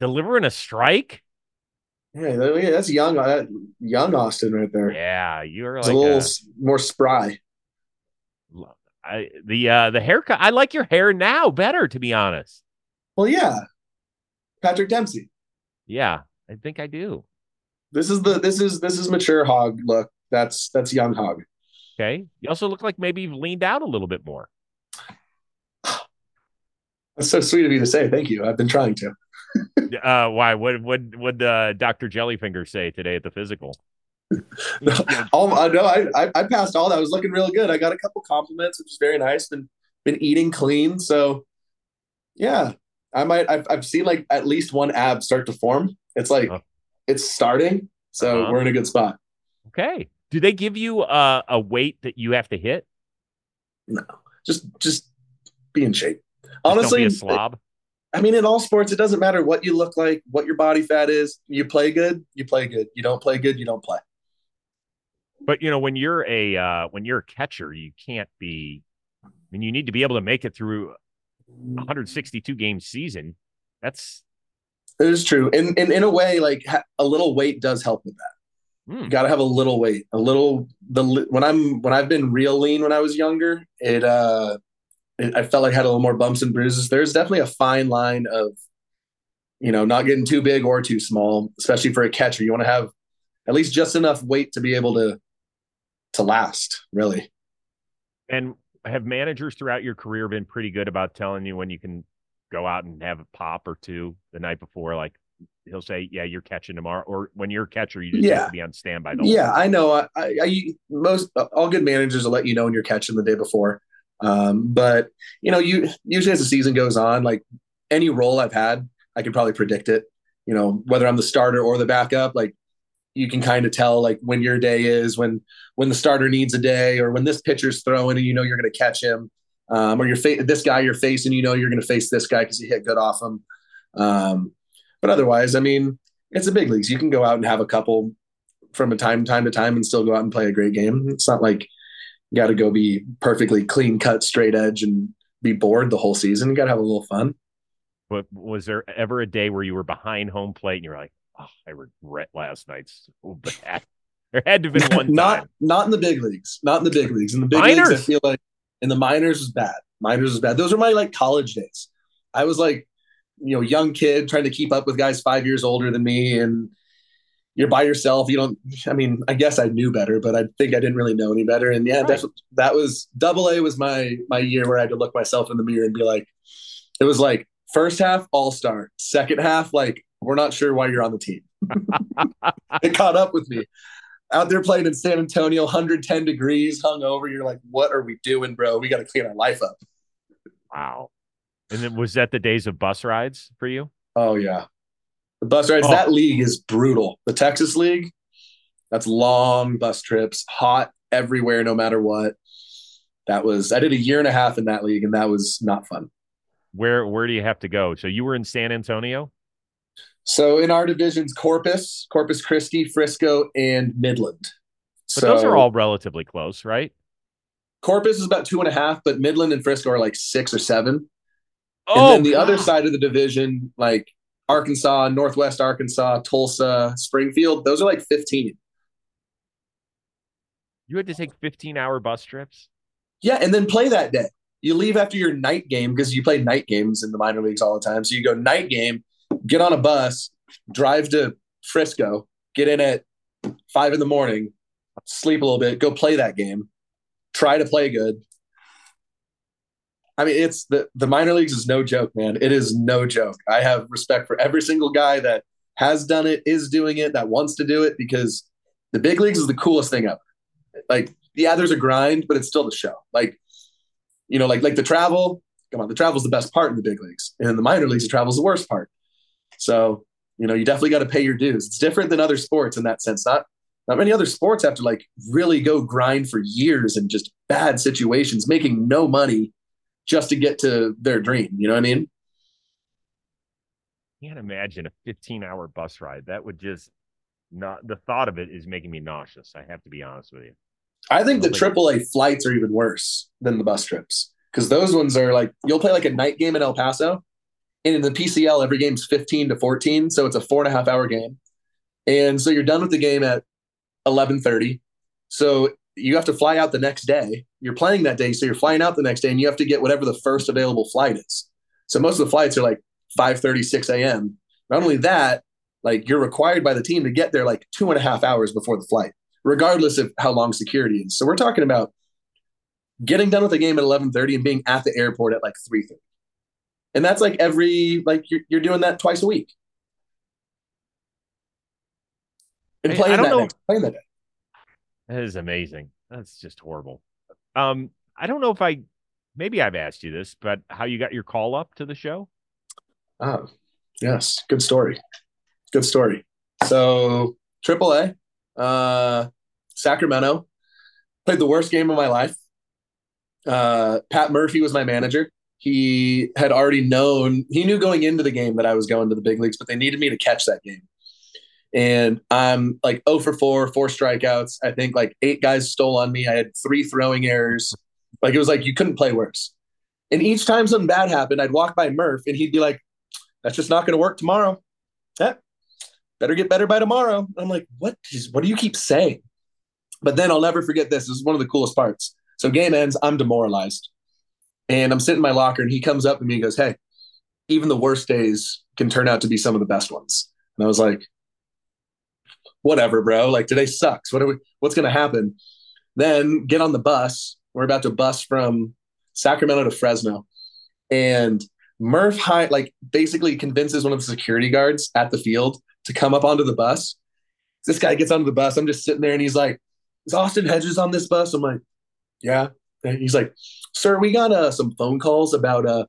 delivering a strike. Yeah, that's young, uh, young Austin right there. Yeah, you're like a little a, more spry. I the uh the haircut. I like your hair now better, to be honest. Well, yeah, Patrick Dempsey. Yeah, I think I do. This is the this is this is mature hog look. That's that's young hog. Okay. You also look like maybe you've leaned out a little bit more. That's so sweet of you to say. Thank you. I've been trying to. uh, why? What? would Would uh, Doctor Jellyfinger say today at the physical? no, all, uh, no I, I, I passed all that. I was looking real good. I got a couple compliments, which is very nice. Been been eating clean, so yeah. I might. I've, I've seen like at least one ab start to form. It's like uh-huh. it's starting, so uh-huh. we're in a good spot. Okay. Do they give you a, a weight that you have to hit? No, just just be in shape. Honestly, a slob. I mean, in all sports, it doesn't matter what you look like, what your body fat is. You play good, you play good. You don't play good, you don't play. But you know, when you're a uh, when you're a catcher, you can't be. I mean, you need to be able to make it through 162 game season. That's it is true, and and in a way, like a little weight does help with that. Mm. Got to have a little weight, a little. The when I'm when I've been real lean when I was younger, it uh I felt like I had a little more bumps and bruises. There's definitely a fine line of, you know, not getting too big or too small, especially for a catcher. You want to have at least just enough weight to be able to to last, really. And have managers throughout your career been pretty good about telling you when you can go out and have a pop or two the night before? Like he'll say, "Yeah, you're catching tomorrow," or when you're a catcher, you just yeah. have to be on standby. yeah, I know. I, I, I, most all good managers will let you know when you're catching the day before. Um, but you know, you usually as the season goes on, like any role I've had, I can probably predict it. You know, whether I'm the starter or the backup, like you can kind of tell like when your day is, when when the starter needs a day, or when this pitcher's throwing and you know you're going to catch him, um, or you're fa- this guy you're facing, you know you're going to face this guy because you hit good off him. Um, but otherwise, I mean, it's the big leagues. You can go out and have a couple from a time time to time and still go out and play a great game. It's not like you got to go be perfectly clean cut, straight edge, and be bored the whole season. You got to have a little fun. But was there ever a day where you were behind home plate and you're like, oh, I regret last night's so bad? There had to have been one. not not in the big leagues. Not in the big leagues. In the big minors. leagues, I feel like in the minors was bad. Minors was bad. Those were my like college days. I was like, you know, young kid trying to keep up with guys five years older than me, and you're by yourself. You don't. I mean, I guess I knew better, but I think I didn't really know any better. And yeah, right. that's that was double A was my my year where I had to look myself in the mirror and be like, it was like first half all star, second half like we're not sure why you're on the team. it caught up with me. Out there playing in San Antonio, 110 degrees, hung over. You're like, what are we doing, bro? We got to clean our life up. Wow. And then was that the days of bus rides for you? Oh yeah, the bus rides, oh. that league is brutal. The Texas League, that's long bus trips, hot everywhere, no matter what. That was I did a year and a half in that league, and that was not fun. Where where do you have to go? So you were in San Antonio? So in our divisions, Corpus, Corpus Christi, Frisco, and Midland. But so those are all relatively close, right? Corpus is about two and a half, but Midland and Frisco are like six or seven. Oh, and then oh, the other side of the division, like Arkansas, Northwest Arkansas, Tulsa, Springfield, those are like 15. You had to take 15 hour bus trips? Yeah, and then play that day. You leave after your night game because you play night games in the minor leagues all the time. So you go night game, get on a bus, drive to Frisco, get in at five in the morning, sleep a little bit, go play that game, try to play good. I mean, it's the the minor leagues is no joke, man. It is no joke. I have respect for every single guy that has done it, is doing it, that wants to do it because the big leagues is the coolest thing ever. Like, yeah, there's a grind, but it's still the show. Like, you know, like like the travel. Come on, the travel's the best part in the big leagues, and in the minor leagues, the travel's the worst part. So, you know, you definitely got to pay your dues. It's different than other sports in that sense. Not not many other sports have to like really go grind for years in just bad situations, making no money just to get to their dream. You know what I mean? Can't imagine a 15 hour bus ride. That would just not the thought of it is making me nauseous. I have to be honest with you. I think the AAA flights are even worse than the bus trips because those ones are like you'll play like a night game in El Paso, and in the PCL every game's fifteen to fourteen, so it's a four and a half hour game, and so you're done with the game at eleven thirty. So you have to fly out the next day. You're playing that day, so you're flying out the next day, and you have to get whatever the first available flight is. So most of the flights are like 5 6 a.m. Not only that, like you're required by the team to get there like two and a half hours before the flight regardless of how long security is. So we're talking about getting done with the game at 11:30 and being at the airport at like 3:30. And that's like every like you're, you're doing that twice a week. And playing I don't that know- day, playing that day. That is amazing. That's just horrible. Um, I don't know if I maybe I've asked you this, but how you got your call up to the show? Oh, yes, good story. Good story. So AAA, uh, Sacramento, played the worst game of my life. Uh, Pat Murphy was my manager. He had already known, he knew going into the game that I was going to the big leagues, but they needed me to catch that game. And I'm like 0 for 4, four strikeouts. I think like eight guys stole on me. I had three throwing errors. Like it was like you couldn't play worse. And each time something bad happened, I'd walk by Murph and he'd be like, that's just not going to work tomorrow. Eh, better get better by tomorrow. I'm like, what is, what do you keep saying? But then I'll never forget this. This is one of the coolest parts. So game ends, I'm demoralized. And I'm sitting in my locker and he comes up to me and goes, Hey, even the worst days can turn out to be some of the best ones. And I was like, whatever, bro. Like today sucks. What are we, what's going to happen? Then get on the bus. We're about to bus from Sacramento to Fresno. And Murph high, like basically convinces one of the security guards at the field to come up onto the bus. This guy gets onto the bus. I'm just sitting there and he's like, Is Austin Hedges on this bus? I'm like, Yeah. And he's like, Sir, we got uh, some phone calls about uh,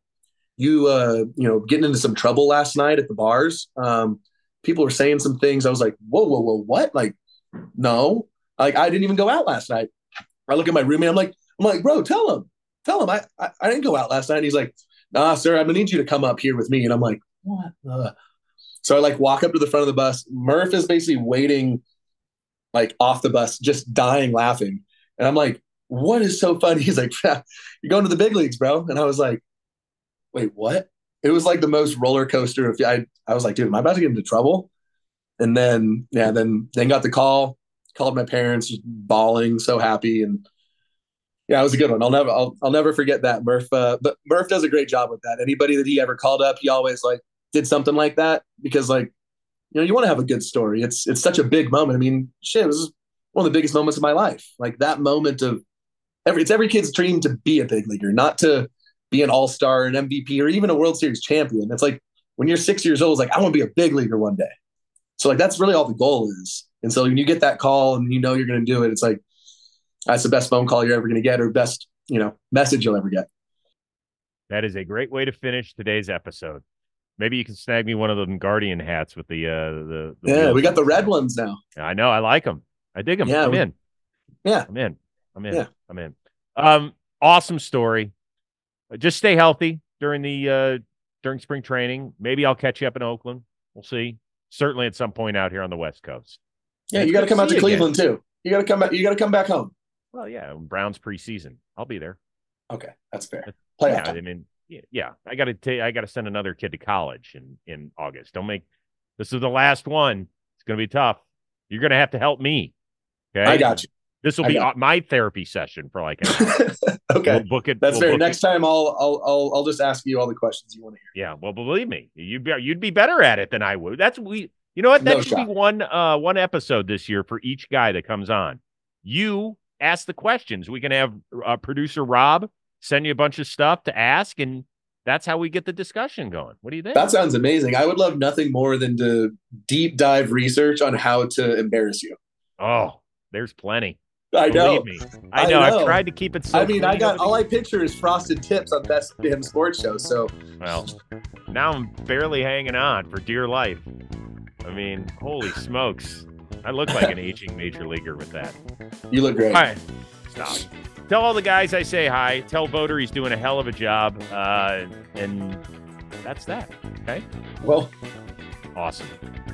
you, uh, you know, getting into some trouble last night at the bars. Um, people were saying some things. I was like, Whoa, whoa, whoa, what? Like, no, like I didn't even go out last night. I look at my roommate. I'm like, I'm like, bro, tell him, tell him I, I, I didn't go out last night. And he's like, Nah, sir, I'm gonna need you to come up here with me. And I'm like, what? the-" So I like walk up to the front of the bus. Murph is basically waiting, like off the bus, just dying laughing. And I'm like, what is so funny? He's like, you're going to the big leagues, bro. And I was like, wait, what? It was like the most roller coaster of I. I was like, dude, am I about to get into trouble? And then, yeah, then then got the call. Called my parents, just bawling, so happy, and yeah, it was a good one. I'll never, I'll, I'll never forget that. Murph, uh, but Murph does a great job with that. Anybody that he ever called up, he always like did something like that because, like, you know, you want to have a good story. It's it's such a big moment. I mean, shit, it was one of the biggest moments of my life. Like that moment of every, it's every kid's dream to be a big leaguer, not to be an all star, an MVP, or even a World Series champion. It's like when you're six years old, it's like I want to be a big leaguer one day. So like that's really all the goal is. And so when you get that call and you know you're going to do it, it's like that's the best phone call you're ever going to get, or best you know message you'll ever get. That is a great way to finish today's episode. Maybe you can snag me one of them Guardian hats with the uh the, the Yeah, we got the red ones now. I know, I like them. I dig them. Yeah, I'm we- in. Yeah. I'm in. I'm in. Yeah. I'm in. Um, awesome story. Uh, Just stay healthy during the uh during spring training. Maybe I'll catch you up in Oakland. We'll see. certainly at some point out here on the West Coast. Yeah, It's you got to come out to you again. Cleveland too. You got to come back. You got to come back home. Well, yeah, Browns preseason. I'll be there. Okay, that's fair. Playoff yeah, time. I mean, yeah, yeah. I got to. I got to send another kid to college in in August. Don't make this is the last one. It's going to be tough. You're going to have to help me. Okay, I got you. This will be got my therapy session for like. Okay, We'll book it. that's we'll fair. Next it. time, I'll, I'll I'll I'll just ask you all the questions you want to hear. Yeah, well, believe me, you'd be you'd be better at it than I would. That's we. You know what? That No should shot. be one uh one episode this year for each guy that comes on. You ask the questions. We can have uh, producer Rob send you a bunch of stuff to ask, and that's how we get the discussion going. What do you think? That sounds amazing. I would love nothing more than to deep dive research on how to embarrass you. oh, there's plenty. I know. Believe me. I I know. know. I've tried to keep it. So I mean, I got all I picture is frosted tips on Best Damn Sports Show. So Well, now I'm barely hanging on for dear life. I mean, holy smokes! I look like an aging major leaguer with that. you look great. All right, stop. Tell all the guys I say hi. Tell Voter he's doing a hell of a job. Uh, and that's that. Okay. Well, Awesome.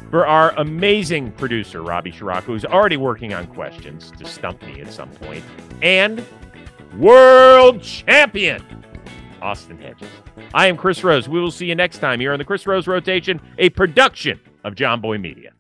For our amazing producer, Robbie Shirako, who's already working on questions to stump me at some point, and world champion, Austin Hedges. I am Chris Rose. We will see you next time here on the Chris Rose Rotation, a production of Jomboy Media.